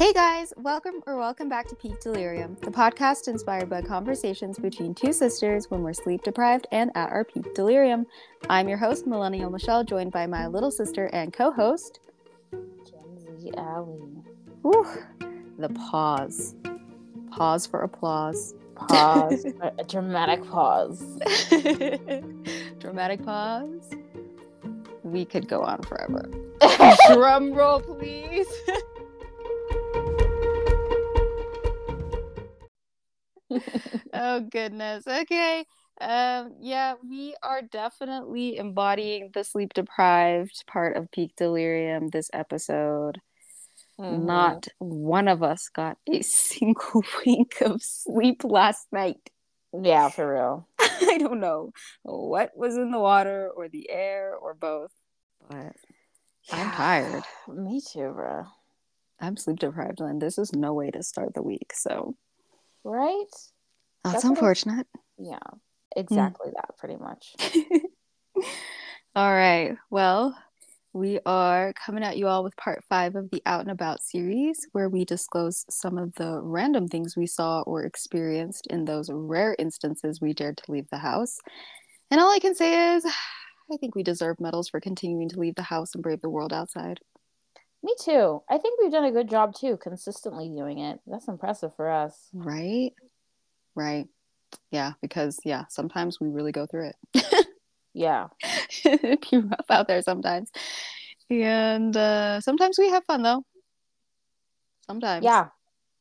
Hey guys, welcome or welcome back to Peak Delirium, the podcast inspired by conversations between two sisters when we're sleep deprived and at our peak delirium. I'm your host, Millennial Michelle, joined by my little sister and co host, Gen Z. Whew, the pause. Pause for applause. Pause. a dramatic pause. Dramatic pause. We could go on forever. Drum roll, please. oh goodness. Okay. Um yeah, we are definitely embodying the sleep deprived part of peak delirium this episode. Mhm. Not one of us got a single wink of sleep last night. Yeah, for real. I don't know what was in the water or the air or both, but I'm tired. Me too, bro. I'm sleep deprived, and this is no way to start the week. So Right? that's, That's what I- unfortunate. Yeah. Exactly hmm. that, pretty much. all right. Well, we are coming at you all with part five of the Out and About series, where we disclose some of the random things we saw or experienced in those rare instances we dared to leave the house. And all I can say is, I think we deserve medals for continuing to leave the house and brave the world outside. Me too. I think we've done a good job too, consistently doing it. That's impressive for us. Right? Right. Yeah, because, yeah, sometimes we really go through it. Yeah. It'd be rough out there sometimes. And uh, sometimes we have fun though. Sometimes. Yeah.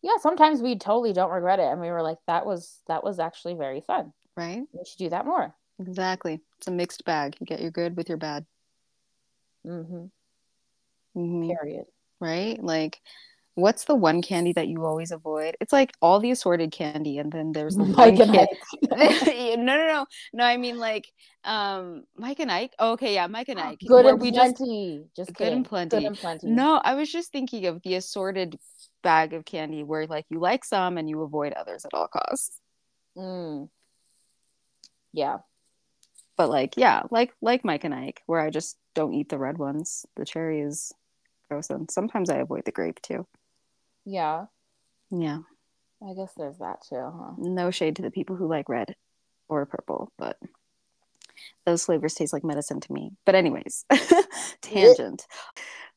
Yeah. Sometimes we totally don't regret it. And we were like, that was that was actually very fun. Right? We should do that more. Exactly. It's a mixed bag. You get your good with your bad. hmm Mhm. Period. Right? Like, what's the one candy that you always avoid? It's like all the assorted candy, and then there's the Mike and. Ike. no, no, no, no. I mean like, um, Mike and Ike. Oh, okay, yeah, Mike and Ike. Good and we just plenty. Just Good and plenty. Good and plenty. No, I was just thinking of the assorted bag of candy where like you like some and you avoid others at all costs. Mm. Yeah. But like, yeah, like like Mike and Ike, where I just don't eat the red ones. The cherry is and sometimes I avoid the grape too. Yeah. Yeah, I guess there's that too, huh? no shade to the people who like red or purple, but those flavors taste like medicine to me. But anyways, tangent.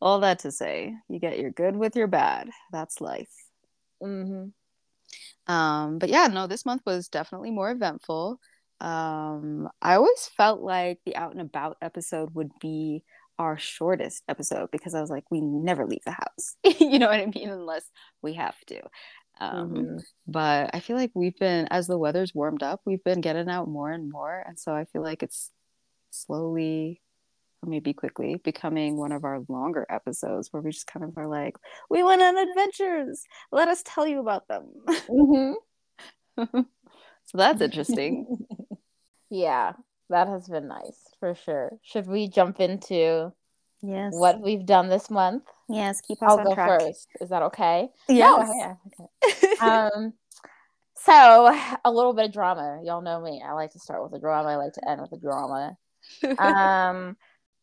All that to say, you get your good with your bad. That's life. Mm-hmm. Um, but yeah, no, this month was definitely more eventful. Um, I always felt like the out and about episode would be our shortest episode because I was like, we never leave the house. you know what I mean? Unless we have to. Um, Mhm. But I feel like we've been, as the weather's warmed up, we've been getting out more and more. And so I feel like it's slowly, or maybe quickly, becoming one of our longer episodes where we just kind of are like, we went on adventures. Let us tell you about them. Mhm. so that's interesting. yeah, that has been nice for sure. Should we jump into yes. what we've done this month? Yes. Keep us I'll on go track. first. Is that okay? Yes. No, yeah. Okay. Um, so a little bit of drama. Y'all know me. I like to start with a drama. I like to end with a drama. um,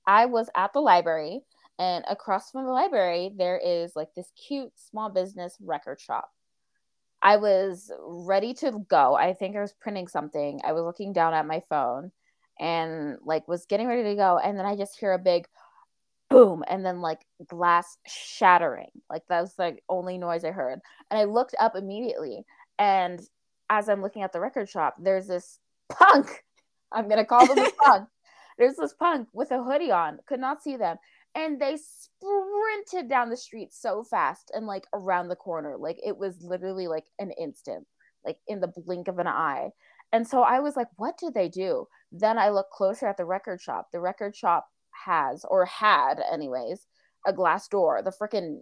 I was at the library, and across from the library, there is like this cute small business record shop. I was ready to go. I think I was printing something. I was looking down at my phone and like was getting ready to go. And then I just hear a big boom and then like glass shattering. Like that was like only noise I heard. And I looked up immediately. And as I'm looking at the record shop, there's this punk. I'm gonna call them a punk. There's this punk with a hoodie on, could not see them. And they sprinted down the street so fast and like around the corner. Like it was literally like an instant, like in the blink of an eye. And so I was like, what did they do? Then I look closer at the record shop. The record shop has, or had, anyways, a glass door. The freaking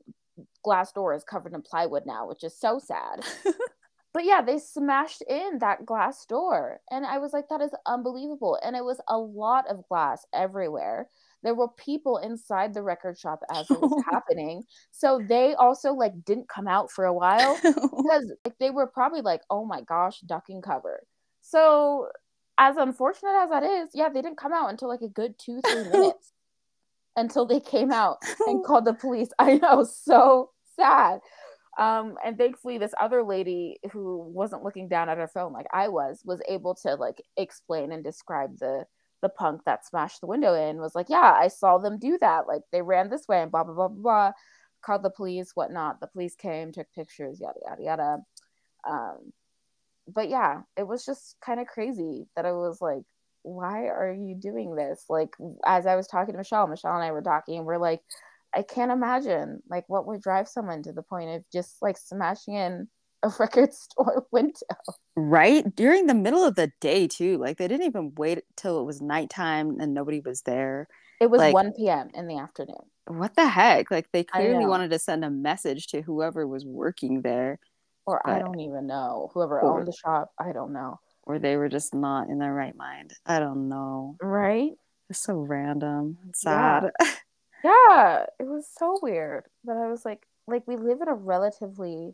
glass door is covered in plywood now, which is so sad. but yeah, they smashed in that glass door. And I was like, that is unbelievable. And it was a lot of glass everywhere. There were people inside the record shop as it was happening. So they also like didn't come out for a while because like, they were probably like, oh my gosh, ducking cover. So as unfortunate as that is, yeah, they didn't come out until like a good two, three minutes until they came out and called the police. I know, so sad. Um, and thankfully, this other lady who wasn't looking down at her phone like I was was able to like explain and describe the the punk that smashed the window in. Was like, yeah, I saw them do that. Like they ran this way and blah blah blah blah. blah. Called the police, whatnot. The police came, took pictures, yada yada yada. Um, but yeah, it was just kind of crazy that I was like, why are you doing this? Like as I was talking to Michelle, Michelle and I were talking, and we're like, I can't imagine like what would drive someone to the point of just like smashing in a record store window. Right? During the middle of the day too. Like they didn't even wait till it was nighttime and nobody was there. It was Like- 1 p.m. in the afternoon. What the heck? Like they clearly wanted to send a message to whoever was working there Or I don't even know. Whoever Or- owned the shop, I don't know. or they were just not in their right mind. I don't know. Right? It's so random. It's sad. Yeah, it was so weird. But I was like, like we live in a relatively,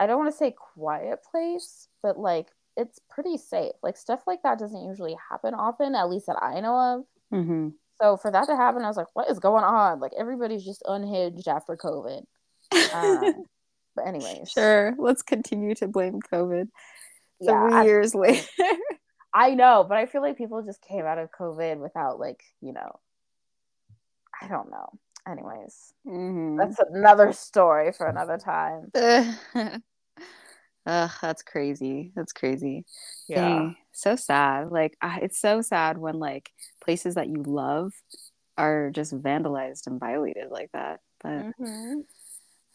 I don't want to say quiet place, but like it's pretty safe. Like stuff like that doesn't usually happen often, at least that I know of. hmm So for that to happen, I was like, what is going on? Like everybody's just unhinged after COVID. Um, but anyways, sure. Let's continue to blame COVID. yeah, Three I, years later. I know, but I feel like people just came out of COVID without like, you know, I don't know. Anyways, Mhm. that's another story for another time. Ugh, that's crazy. That's crazy. Dang, so sad. Like I, it's so sad when like places that you love are just vandalized and violated like that. But hmm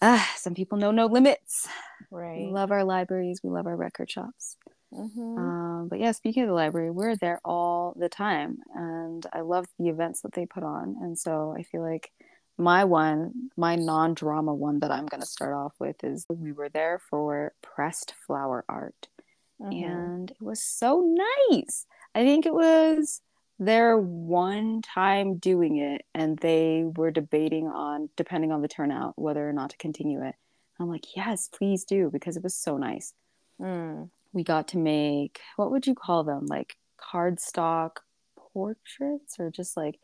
ah, some people know no limits. Right. We love our libraries. We love our record shops. hmm Um, but yeah, speaking of the library, we're there all the time, and I love the events that they put on. And so I feel like my one, my non-drama one that I'm going to start off with is we were there for pressed flower art, Mm-hmm. and it was so nice. I think it was their one time doing it, and they were debating on, depending on the turnout, whether or not to continue it. I'm like, yes, please do, because it was so nice Mm. we got to make what would you call them like cardstock portraits or just like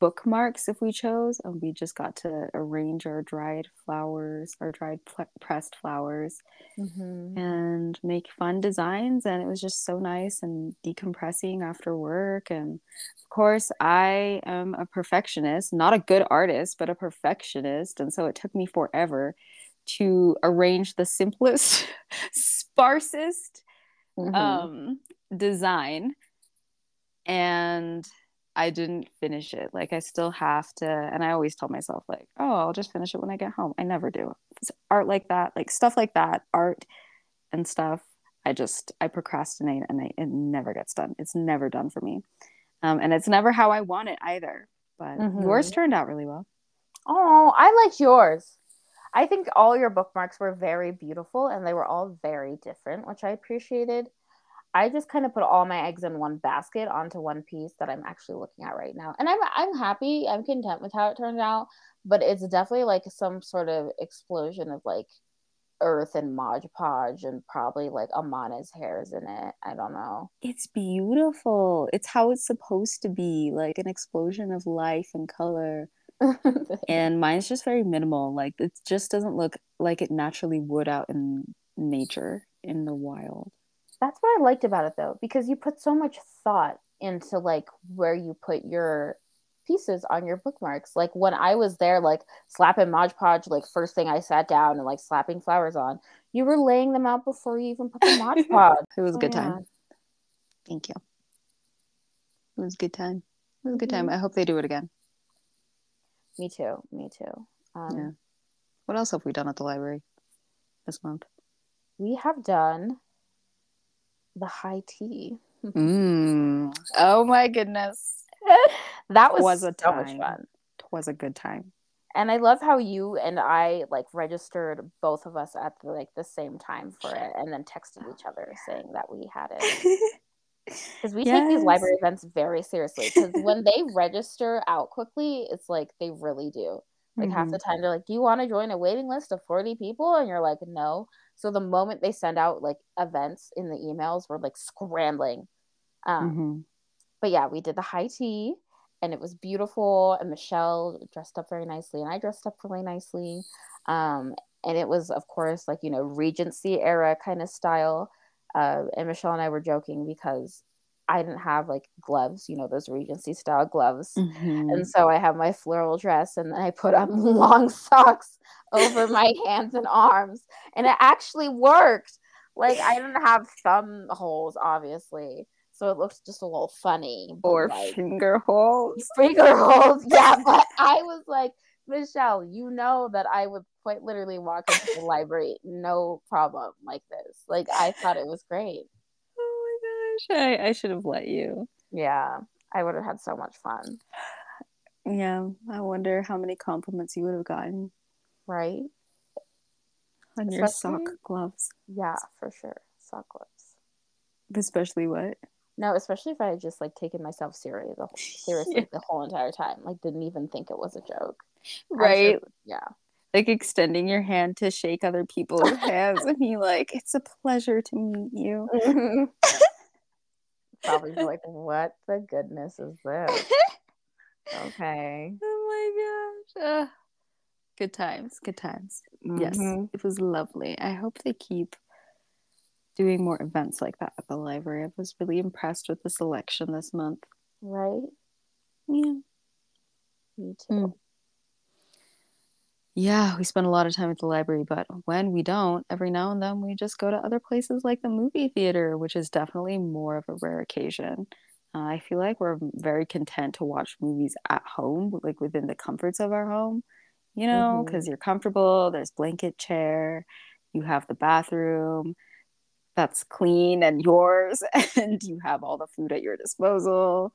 bookmarks if we chose and we just got to arrange our dried flowers our dried pl- pressed flowers Mhm. and make fun designs and it was just so nice and decompressing after work and of course i am a perfectionist not a good artist but a perfectionist and so it took me forever to arrange the simplest sparsest Mhm. um design and i didn't finish it like i still have to and i always tell myself like oh i'll just finish it when i get home i never do it's art like that like stuff like that art and stuff i just i procrastinate and I, it never gets done it's never done for me um, and it's never how i want it either but Mhm. yours turned out really well Oh, I liked yours. I think all your bookmarks were very beautiful and they were all very different, which I appreciated. I just kind of put all my eggs in one basket onto one piece that I'm actually looking at right now. And I'm I'm happy, I'm content with how it turned out, but it's definitely like some sort of explosion of like earth and Mod Podge and probably like Amana's hairs in it. I don't know. it's beautiful it's how it's supposed to be like an explosion of life and color and mine's just very minimal like it just doesn't look like it naturally would out in nature in the wild That's what I liked about it though, because you put so much thought into like where you put your pieces on your bookmarks. Like when I was there, like slapping Mod Podge, like first thing I sat down and like slapping flowers on, you were laying them out before you even put the Mod Podge. it was a good Oh, time thank you it was a good time it was a good time i hope they do it again Me too. Me too. Um, Yeah. what else have we done at the library this month We have done the high tea. mm. oh my goodness that was, Was a so much time. fun. was a good time and I love how you and I like registered both of us at the, like the same time for it, and then texted each other saying that we had it because we take these library events very seriously. Because when they register out quickly, it's like they really do. Like half Mhm. the time, they're like, "Do you want to join a waiting list of forty people?" And you're like, "No." So the moment they send out like events in the emails, we're like scrambling. Um, Mhm. but yeah, we did the high tea and it was beautiful. And Michelle dressed up very nicely, and I dressed up really nicely. Um, and it was of course like you know Regency era kind of style. Uh, and Michelle and I were joking because I didn't have like gloves, you know, those Regency style gloves. Mm-hmm. And so I have my floral dress and then I put on long socks over my hands and arms. And it actually worked. Like I didn't have thumb holes, obviously. So it looks just a little funny. Or like, finger holes. Finger holes, yeah. But I was like, Michelle, you know that I would quite literally walk into the library, no problem like this. Like I thought it was great. I, I should have let you. Yeah. I would have had so much fun. Yeah. I wonder how many compliments you would have gotten. Right. On Especially, your sock gloves. Yeah, for sure. Sock gloves. Especially what? No, especially if I had just like taken myself serious the whole, seriously yeah. the whole entire time. Like didn't even think it was a joke. Right. Should, yeah. Like extending your hand to shake other people's hands and be like, It's a pleasure to meet you. Mm-hmm. Probably like, what the goodness is this? okay. Oh my gosh. Uh, good times. Good times. Mm-hmm. Yes. It was lovely. I hope they keep doing more events like that at the library. I was really impressed with the selection this month. Right? Yeah. Me too. Mm. Yeah, we spend a lot of time at the library, but when we don't, every now and then we just go to other places like the movie theater, which is definitely more of a rare occasion. Uh, I feel like we're very content to watch movies at home, like within the comforts of our home, you know, because mm-hmm. you're comfortable, there's blanket chair, you have the bathroom, that's clean and yours and you have all the food at your disposal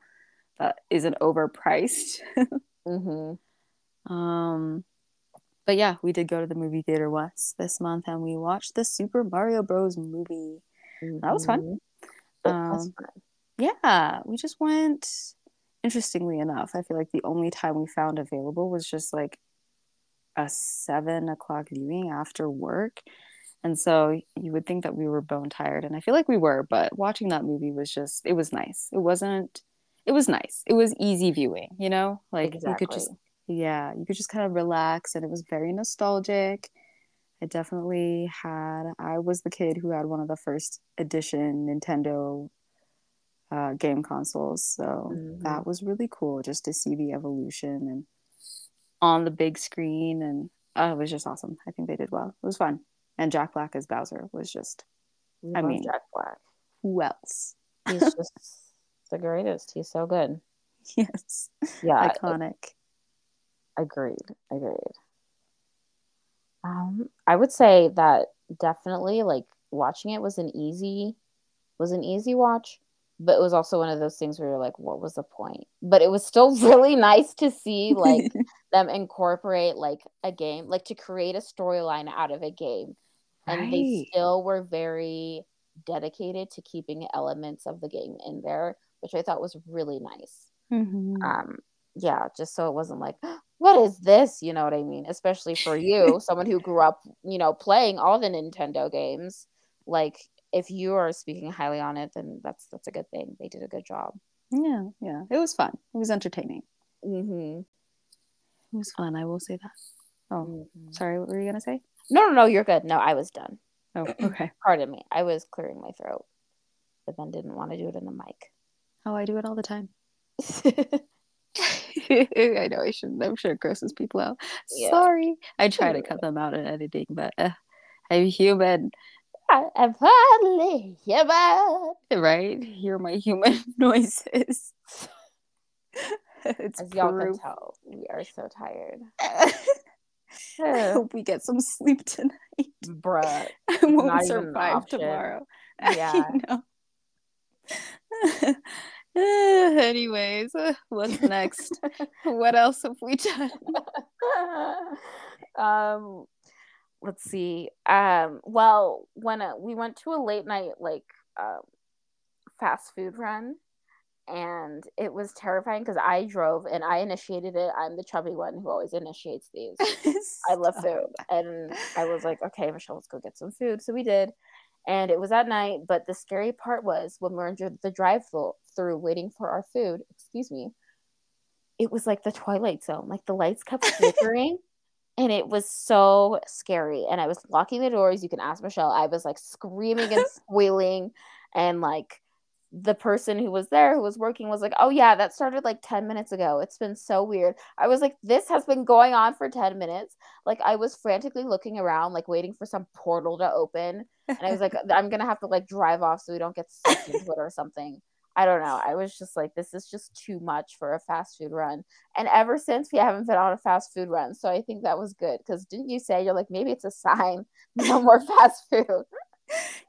that isn't overpriced mm-hmm. um but yeah we did go to the movie theater once this month and we watched the super mario bros movie mm-hmm. that was fun um, fun yeah we just went interestingly enough i feel like the only time we found available was just like a seven o'clock viewing after work and so you would think that we were bone tired. And I feel like we were, but watching that movie was just, it was nice. It wasn't, it was nice. It was easy viewing, you know? Like exactly. you could just, yeah, you could just kind of relax and it was very nostalgic. I definitely had, I was the kid who had one of the first edition Nintendo uh, game consoles. So mm-hmm. that was really cool just to see the evolution and on the big screen. And uh, it was just awesome. I think they did well. It was fun and Jack Black as Bowser was just. We I mean, Jack Black. Who else? He's just the greatest. He's so good. Yes. Yeah. Iconic. Agreed. Agreed. Um, I would say that definitely like watching it was an easy was an easy watch, but it was also one of those things where you're like, what was the point? But it was still really nice to see like them incorporate like a game, like to create a storyline out of a game and right. they still were very dedicated to keeping elements of the game in there, which I thought was really nice. Mm-hmm. Um, yeah, just so it wasn't like, what is this? You know what I mean? Especially for you, someone who grew up, you know, playing all the Nintendo games. Like, if you are speaking highly on it, then that's that's a good thing. They did a good job. Yeah, yeah, it was fun. It was entertaining. Mm-hmm. It was fun. I will say that. Oh, mm-hmm. sorry. What were you gonna say? No, no, no, you're good. No, I was done. Oh, okay. Pardon me. I was clearing my throat, but then didn't want to do it in the mic. Oh, I do it all the time. I know I shouldn't. I'm sure it grosses people out. Yeah. Sorry. I try to cut them out in editing, but uh, I'm human. I am hardly human. Right? Hear my human noises. it's As y'all can tell, we are so tired. I hope we get some sleep tonight. Bruh. I won't survive tomorrow. Yeah. Anyways, what's next? what else have we done? um, let's see. Um, well, when uh, we went to a late night like um, fast food run, and it was terrifying because I drove and I initiated it. I'm the chubby one who always initiates these. I love food, and I was like, "Okay, Michelle, let's go get some food." So we did, and it was at night. But the scary part was when we were in the drive-through waiting for our food. Excuse me. It was like the Twilight Zone. Like the lights kept flickering, and it was so scary. And I was locking the doors. You can ask Michelle. I was like screaming and squealing, and like the person who was there who was working was like, "Oh yeah, that started like 10 minutes ago. It's been so weird." I was like, "This has been going on for 10 minutes." Like I was frantically looking around like waiting for some portal to open, and I was like, "I'm going to have to like drive off so we don't get sucked into it or something." I don't know. I was just like, this is just too much for a fast food run. And ever since, we haven't been on a fast food run. So I think that was good. Because didn't you say you're like, maybe it's a sign, no more fast food?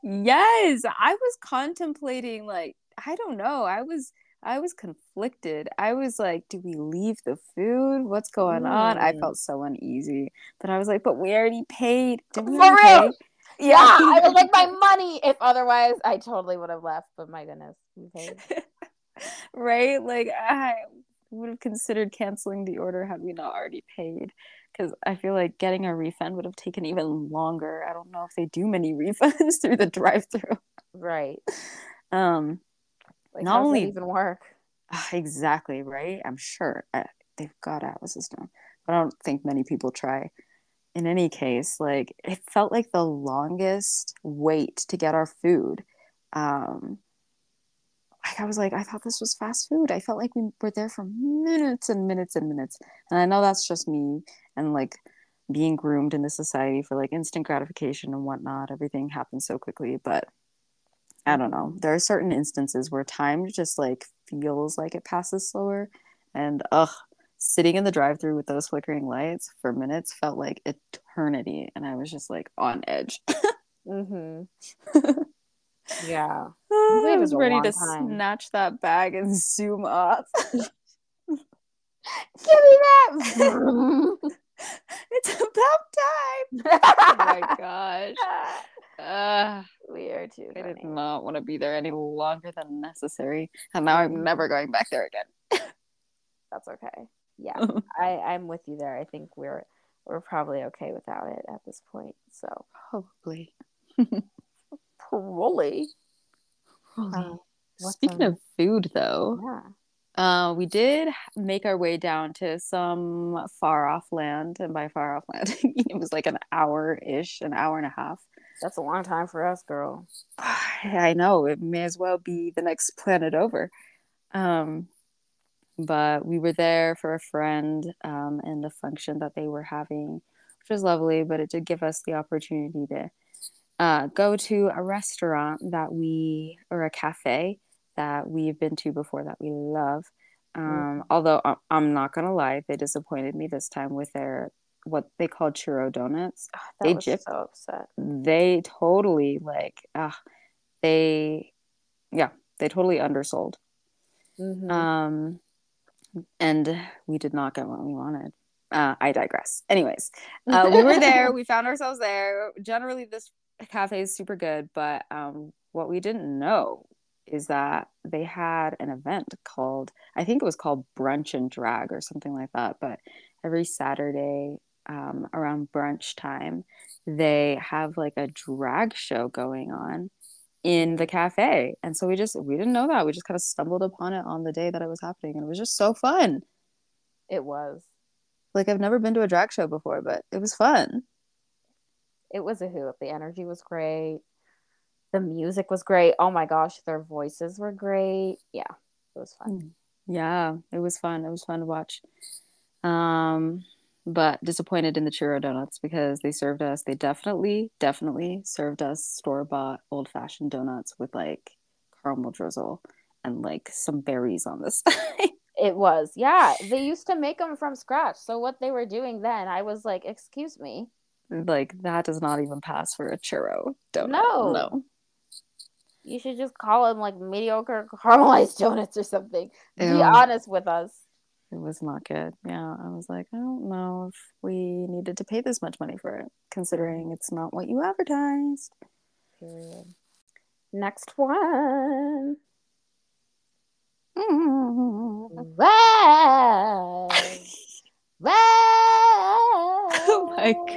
yes. I was contemplating, like, I don't know. I was. I was conflicted. I was like, do we leave the food? What's going mm. on? I mm. felt so uneasy But I was like, but we already paid. Did we For real? Pay? Yeah, I was like my money. If otherwise, I totally would have left. But my goodness, right? Like I would have considered canceling the order had we not already paid. Because I feel like getting a refund would have taken even longer. I don't know if they do many refunds through the drive-through. Right. Um, like, not only even work. Exactly right. I'm sure uh, they've got out a system, but I don't think many people try in any case, like it felt like the longest wait to get our food. Um, like I was like, I thought this was fast food. I felt like we were there for minutes and minutes and minutes. And I know that's just me and like being groomed in the society for like instant gratification and whatnot. Everything happens so quickly, but I don't know. There are certain instances where time just like feels like it passes slower. And ugh, sitting in the drive through with those flickering lights for minutes felt like eternity and i was just like on edge. Mm-hmm. yeah. I was ready to time. snatch that bag and zoom off. Give me that! It's about time! Oh my gosh. Uh, we are too i did not want to be there any longer than necessary and now i'm never going back there again. That's okay yeah, I I'm with you there. I think we're we're probably okay without it at this point. So probably, probably. Uh, Speaking of food, though, yeah. Uh, we did make our way down to some far off land, and by far off land, it was like an hour ish, an hour and a half. That's a long time for us, girl. I know it may as well be the next planet over. Um, but we were there for a friend um, and the function that they were having, which was lovely. But it did give us the opportunity to uh, go to a restaurant that we, or a cafe that we've been to before that we love. Um, mm. Although I'm not gonna lie, they disappointed me this time with their what they called churro donuts. Oh, they was so upset. They totally like, uh, they, yeah, they totally undersold. Mm-hmm. Um, and we did not get what we wanted. Uh, I digress. Anyways, uh, we were there. We found ourselves there. Generally, this cafe is super good, but um, what we didn't know is that they had an event called, I think it was called Brunch and Drag or something like that. But every Saturday um, around brunch time, they have like a drag show going on in the cafe. And so we just we didn't know that. We just kind of stumbled upon it on the day that it was happening and it was just so fun. It was. Like I've never been to a drag show before, but it was fun. It was a hoot. The energy was great. The music was great. Oh my gosh, their voices were great. Yeah, it was fun. Mm. Yeah, it was fun. It was fun to watch. Um but disappointed in the churro donuts because they served us they definitely definitely served us store bought old fashioned donuts with like caramel drizzle and like some berries on the side. It was yeah they used to make them from scratch so what they were doing then i was like excuse me. Like that does not even pass for a churro donut no. no. You should just call them like mediocre caramelized donuts or something. Ew. be honest with us it was not good. Yeah, I was like, I don't know if we needed to pay this much money for it, considering it's not what you advertised. Period. Next one. Mm. Wow. wow. Oh my god.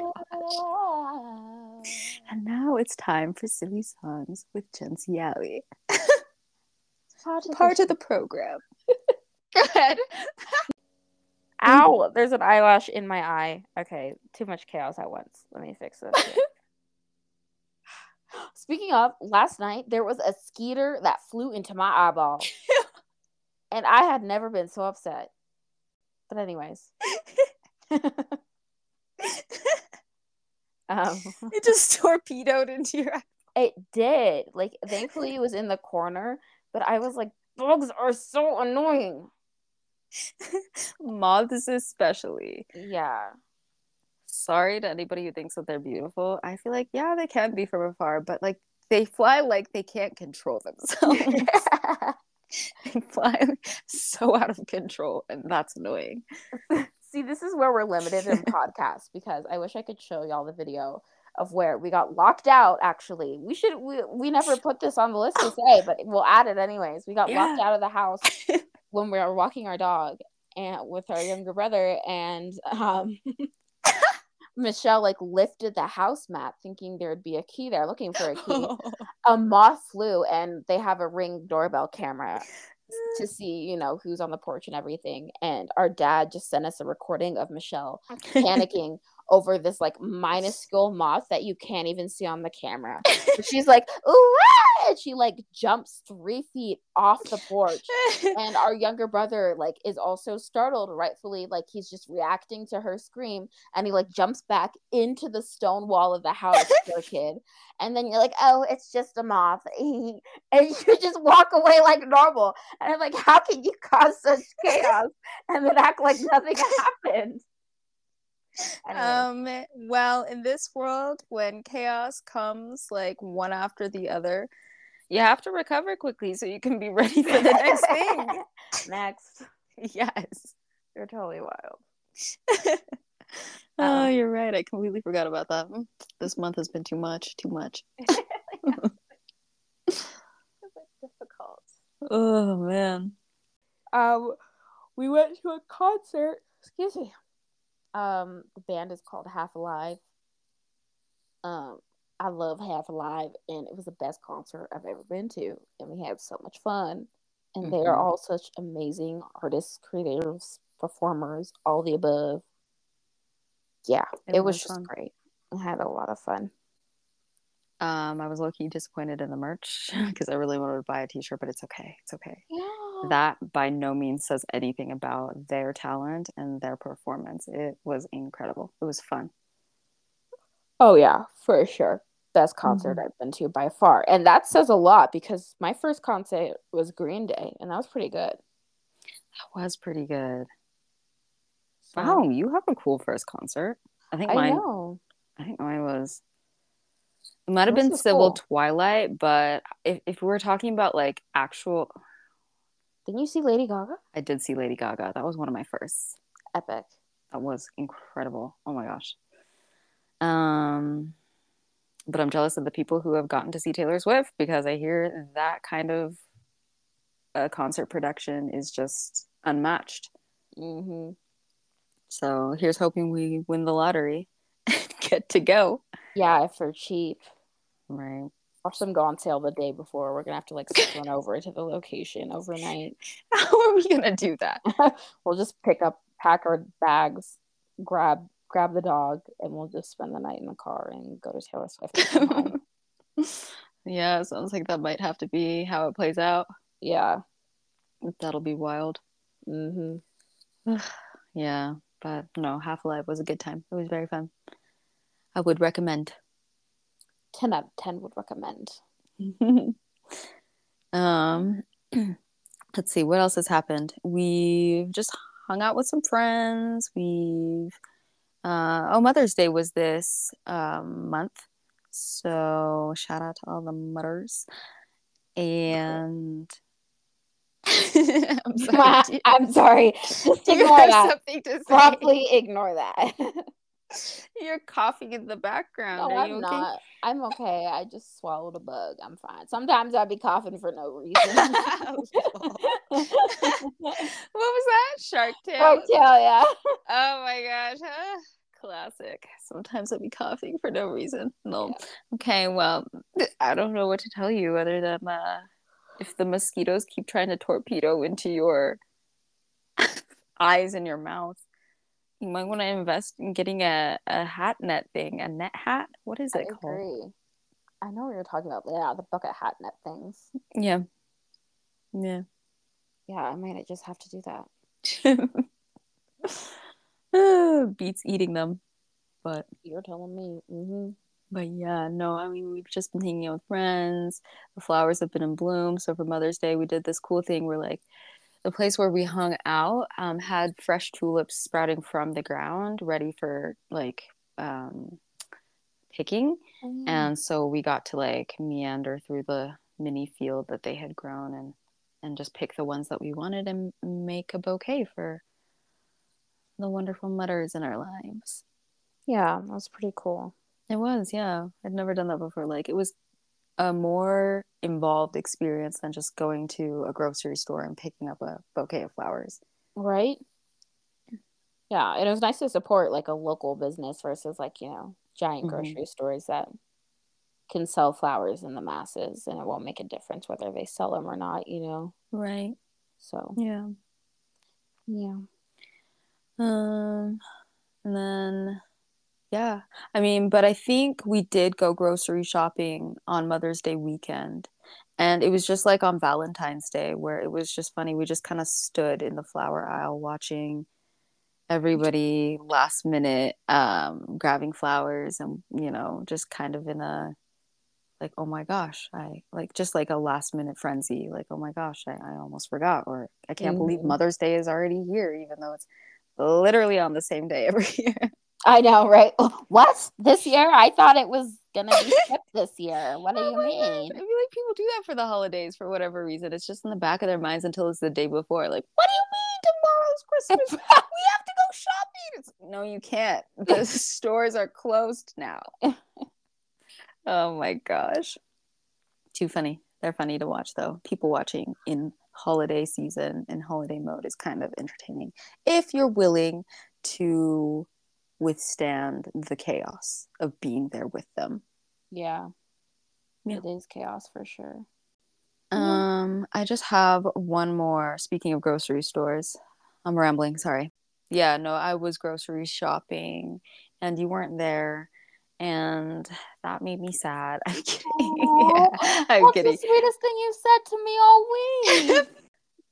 And now it's time for silly songs with Jency Alley. Part, of, Part the- of the program. Good. Ow. Oh, there's an eyelash in my eye. Okay, too much chaos at once. Let me fix this. Speaking of, last night there was a skeeter that flew into my eyeball. and I had never been so upset. But anyways. um, it just torpedoed into your eye. It did. Like thankfully it was in the corner, but I was like, bugs are so annoying. Moths especially. Yeah. Sorry to anybody who thinks that they're beautiful. I feel like yeah, they can be from afar, but like they fly like they can't control themselves. they fly so out of control, and that's annoying. See, this is where we're limited in podcasts because I wish I could show y'all the video of where we got locked out actually we should we, we never put this on the list to say but we'll add it anyways we got yeah. locked out of the house when we were walking our dog and with our younger brother and um Michelle like lifted the house mat thinking there'd be a key there looking for a key. a moth flew and they have a ring doorbell camera to see, you know, who's on the porch and everything. And our dad just sent us a recording of Michelle panicking over this like minuscule moth that you can't even see on the camera. she's like, ooh, ah! and she like jumps three feet off the porch. and our younger brother like is also startled, rightfully, like he's just reacting to her scream, and he like jumps back into the stone wall of the house for a kid. And then you're like, oh, it's just a moth. and you just walk away like normal. And I'm like, how can you cause such chaos and then act like nothing happened? Um, well, in this world, when chaos comes like one after the other, you have to recover quickly so you can be ready for the next thing. Next. Yes. You're totally wild. oh, um, you're right. I completely forgot about that. This month has been too much. Too much. difficult. Oh man. Um, we went to a concert. Excuse me. Um, the band is called Half Alive. Um, I love Half Alive, and it was the best concert I've ever been to, and we had so much fun. And mm-hmm. they are mm-hmm. all such amazing artists, creators, performers, all the above. Yeah, it, it was, was just fun. great. I had a lot of fun. Um, I was lucky disappointed in the merch because I really wanted to buy a T-shirt, but it's okay. It's okay. Yeah. That by no means says anything about their talent and their performance. It was incredible. It was fun. Oh yeah, for sure. Best concert mm-hmm. I've been to by far, and that says a lot because my first concert was Green Day, and that was pretty good. That was pretty good. So, wow, you have a cool first concert. I think mine. I, I think mine was it might have been Civil cool. Twilight, but if, if we are talking about like actual Didn't you see Lady Gaga? I did see Lady Gaga. That was one of my first. Epic. That was incredible. Oh my gosh. Um but I'm jealous of the people who have gotten to see Taylor Swift because I hear that kind of a concert production is just unmatched. Mm-hmm. So here's hoping we win the lottery and get to go. Yeah, for cheap. Right. Watch them go on sale the day before. We're gonna have to like run over to the location overnight. How are we gonna do that? we'll just pick up, pack our bags, grab grab the dog, and we'll just spend the night in the car and go to Taylor Swift. yeah, sounds like that might have to be how it plays out. Yeah, that'll be wild. Mm-hmm. yeah, but no, Half Alive was a good time. It was very fun. I would recommend. 10 out of 10 would recommend. um, let's see, what else has happened? We've just hung out with some friends. We've, uh, oh, Mother's Day was this um, month. So shout out to all the mothers. And I'm sorry. I'm sorry. Just ignore that. Something to say. Promptly ignore that. You're coughing in the background. No, Are I'm okay? not. I'm okay. I just swallowed a bug. I'm fine. Sometimes I'd be coughing for no reason. what was that? Shark Tale. Shark Tale, yeah. Oh my gosh. Huh? Classic. Sometimes I'd be coughing for no reason. No. Yeah. Okay, well, I don't know what to tell you other than uh, if the mosquitoes keep trying to torpedo into your eyes and your mouth You might want to invest in getting a, a hat net thing, a net hat. What is it I called? agree. I know what you're talking about. Yeah, the bucket hat net things. Yeah. Yeah. Yeah, I might just have to do that. Beats eating them. But You're telling me. Mm-hmm. but yeah, no, I mean we've just been hanging out with friends. The flowers have been in bloom. So for Mother's Day we did this cool thing where like the place where we hung out um, had fresh tulips sprouting from the ground, ready for like um, picking. Mm. And so we got to like meander through the mini field that they had grown and and just pick the ones that we wanted and make a bouquet for the wonderful mothers in our lives. yeah, that was pretty cool. It was, yeah. I'd never done that before. Like it was a more involved experience than just going to a grocery store and picking up a bouquet of flowers. Right? Yeah, and it was nice to support like a local business versus like, you know, giant Mhm. grocery stores that can sell flowers in the masses and it won't make a difference whether they sell them or not, you know. Right. So, Yeah. yeah. Um and then yeah. I mean, but I think we did go grocery shopping on Mother's Day weekend. And it was just like on Valentine's Day where it was just funny. We just kind of stood in the flower aisle watching everybody last minute um grabbing flowers and you know, just kind of in a like oh my gosh i like just like a last minute frenzy like oh my gosh i, I almost forgot or i can't believe Mhm. mother's day is already here even though it's literally on the same day every year I know, right? What? This year? I thought it was to be skipped this year. What do Oh you mean? gosh, i feel like people do that for the holidays for whatever reason it's just in the back of their minds until it's the day before like what do you mean tomorrow's christmas we have to go shopping it's, no you can't the stores are closed now oh my gosh too funny they're funny to watch though people watching in holiday season and holiday mode is kind of entertaining if you're willing to withstand the chaos of being there with them Yeah. Yeah. It is chaos for sure. Um, I just have one more. Speaking of grocery stores, I'm rambling. Sorry. Yeah, no, I was grocery shopping, and you weren't there, and that made me sad. I'm kidding. Aw, Yeah, I'm What's kidding. the sweetest thing you've said to me all week?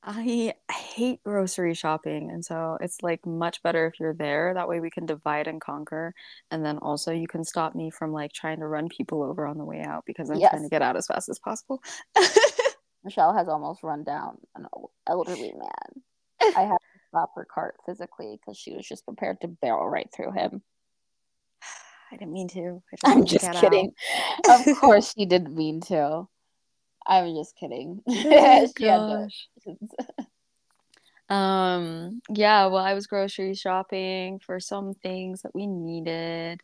I hate grocery shopping, and so it's like much better if you're there. That way we can divide and conquer, and then also you can stop me from like trying to run people over on the way out because I'm trying to get out as fast as possible. Michelle has almost run down an elderly man. I had to stop her cart physically because she was just prepared to barrel right through him. I didn't mean to. I I'm wanted just kidding. of course, she didn't mean to. I'm just kidding. Oh. Um, yeah, well, I was grocery shopping for some things that we needed,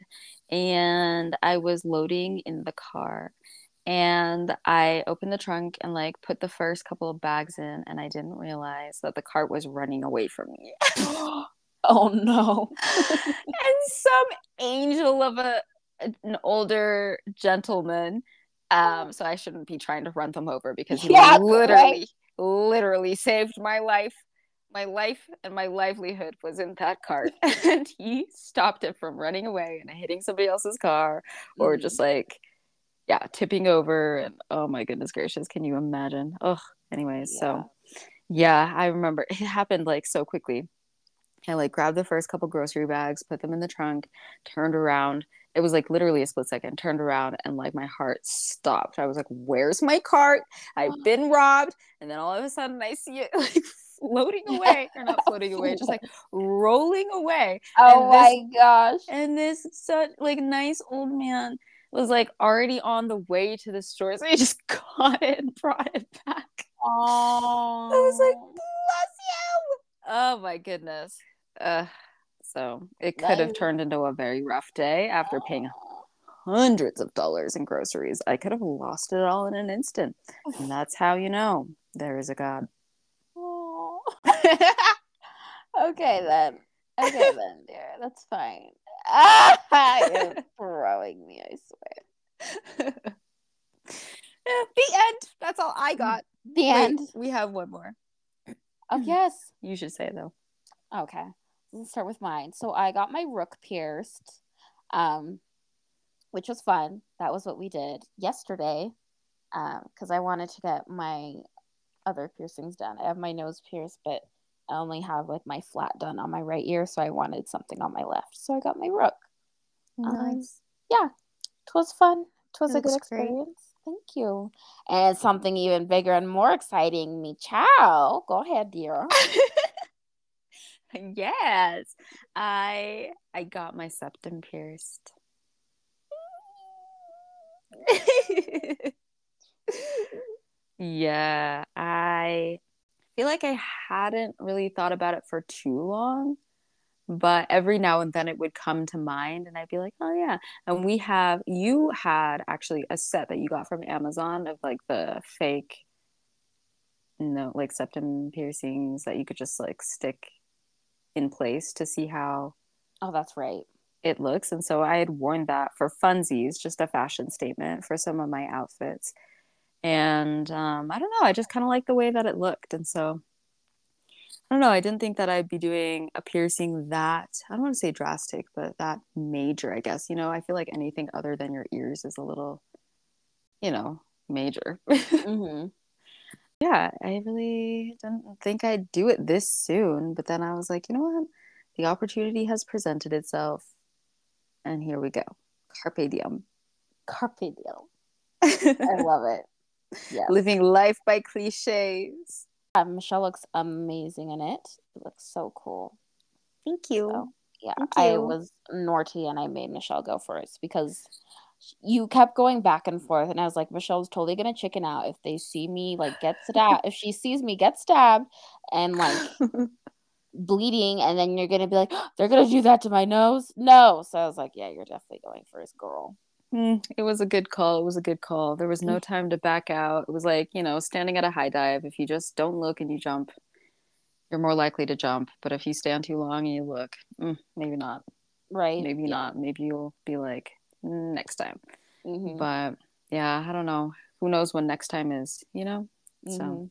and I was loading in the car. And I opened the trunk and like put the first couple of bags in, and I didn't realize that the cart was running away from me. oh no. and some angel of a an older gentleman um so i shouldn't be trying to run them over because he Yeah, literally literally saved my life. My life and my livelihood was in that cart and he stopped it from running away and hitting somebody else's car or Mhm. just like yeah tipping over and oh my goodness gracious can you imagine? Oh anyways so yeah i remember it happened like so quickly. I like grabbed the first couple grocery bags, put them in the trunk, turned around. It was like literally a split second, turned around, and like my heart stopped. I was like, Where's my cart? I've been robbed. And then all of a sudden I see it like floating away, or not floating away, just like rolling away. Oh And this- my gosh. And this such like nice old man was like already on the way to the store. So he just caught it and brought it back. Oh. I was like, bless you. Oh my goodness. Uh, so it could have turned into a very rough day after paying hundreds of dollars in groceries. I could have lost it all in an instant. And that's how you know there is a God. Okay then. Okay then, dear. That's fine. Ah, you're throwing me, I swear. the end. That's all I got. The Wait, end. we have one more. Oh yes. You should say though. Okay. Let's start with mine. So I got my rook pierced, um, which was fun. That was what we did yesterday, because um, I wanted to get my other piercings done. I have my nose pierced, but I only have like my flat done on my right ear, so I wanted something on my left. So I got my rook. Um, nice. Um, yeah, it was fun. It was it a good experience. Great. Thank you. And something even bigger and more exciting, me chow. Go ahead, dear. yes. I I got my septum pierced. yeah, I feel like I hadn't really thought about it for too long, but every now and then it would come to mind and I'd be like, oh yeah. And we have, you had actually a set that you got from Amazon of like the fake, no, like septum piercings that you could just like stick in place to see how. Oh, that's right. It looks. And so I had worn that for funsies, just a fashion statement for some of my outfits and um, I don't know. I just kind of like the way that it looked, and so I don't know. I didn't think that I'd be doing a piercing that I don't want to say drastic, but that major. I guess you know. I feel like anything other than your ears is a little, you know, major. mm-hmm. Yeah, I really didn't think I'd do it this soon, but then I was like, you know what? The opportunity has presented itself, and here we go. Carpe diem. Carpe diem. I love it. Yeah. Living life by cliches. Yeah, Michelle looks amazing in it. It looks so cool. Thank you. So, yeah, Thank you. I was naughty and I made Michelle go first because you kept going back and forth and I was like, Michelle's totally gonna chicken out if they see me like get stabbed if she sees me get stabbed and like bleeding and then you're gonna be like, they're gonna do that to my nose. No. So I was like, Yeah, you're definitely going first, girl. Mm, it was a good call. It was a good call. There was no mm. time to back out. It was like, you know, standing at a high dive. If you just don't look and you jump, you're more likely to jump. But if you stand too long and you look, mm, maybe not. Right. Maybe yeah. not. Maybe you'll be like, next time. Mm-hmm. But yeah, I don't know. Who knows when next time is, you know? Mm-hmm. So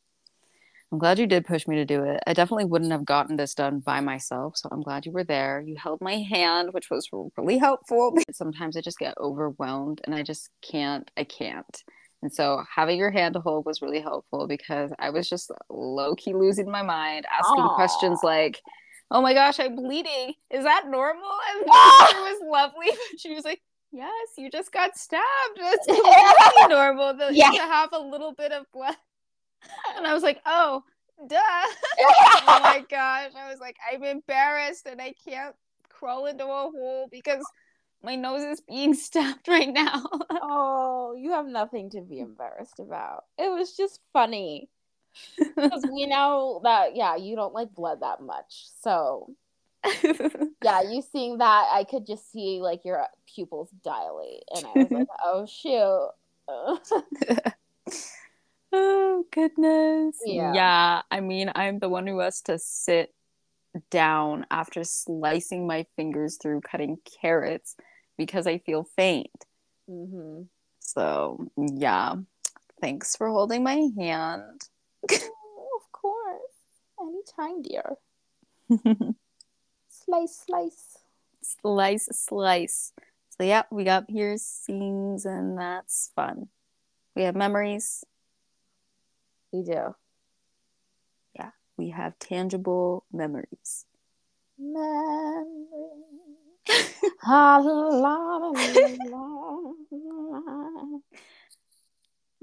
I'm glad you did push me to do it. I definitely wouldn't have gotten this done by myself. So I'm glad you were there. You held my hand, which was really helpful. Sometimes I just get overwhelmed and I just can't, I can't. And so having your hand to hold was really helpful because I was just low key losing my mind, asking Aww. questions like, oh my gosh, I'm bleeding. Is that normal? And the was lovely. She was like, yes, you just got stabbed. That's totally normal to, yeah. to have a little bit of blood and I was like, oh, duh. oh my gosh. I was like, I'm embarrassed and I can't crawl into a hole because my nose is being stabbed right now. oh, you have nothing to be embarrassed about. It was just funny. Because we know that, yeah, you don't like blood that much. So, yeah, you seeing that, I could just see like your pupils dilate. And I was like, oh, shoot. Oh goodness. Yeah. Yeah. I mean, I'm the one who has to sit down after slicing my fingers through cutting carrots because I feel faint. Mm-hmm. So yeah. Thanks for holding my hand. oh, of course. Anytime, dear. slice, slice. Slice, slice. So yeah, we got piercings and that's fun. We have memories we do. Yeah, we have tangible memories. Memories.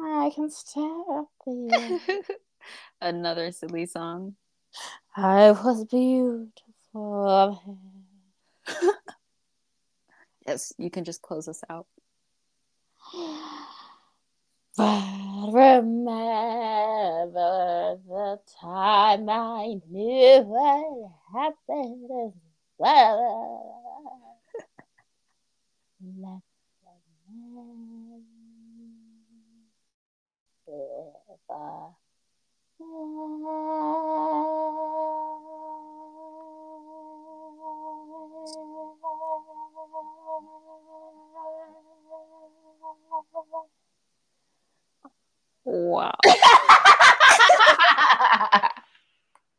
I can stare at the Another silly song. I was beautiful. yes, you can just close us out. But remember the time I knew what happened as well. Wow.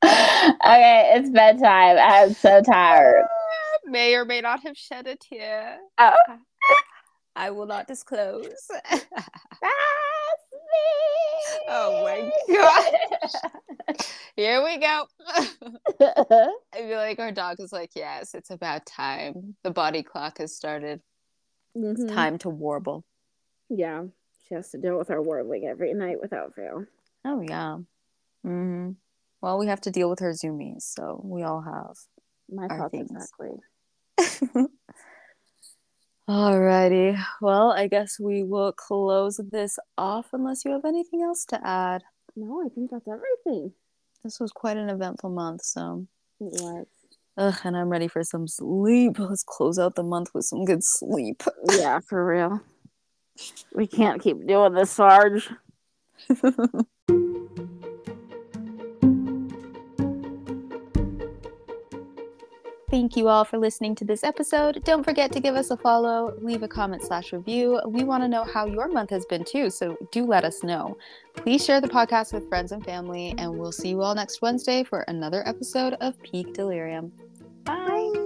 okay, it's bedtime. I'm so tired. May or may not have shed a tear. Oh. I will not disclose. That's me. Oh my god. Here we go. I feel like our dog is like, yes, it's about time. The body clock has started. It's Mhm. time to warble. Yeah, she has to deal with her warbling every night without fail. Oh yeah. hmm Well, we have to deal with her zoomies, so we all have. My Our thoughts things. exactly. Alrighty. Well, I guess we will close this off unless you have anything else to add. No, I think that's everything. This was quite an eventful month, so Ugh, and I'm ready for some sleep. Let's close out the month with some good sleep. Yeah, for real. We can't keep doing this, Sarge. Thank you all for listening to this episode. Don't forget to give us a follow, leave a comment slash review. We want to know how your month has been too, so do let us know. Please share the podcast with friends and family, and we'll see you all next Wednesday for another episode of Peak Delirium. Bye.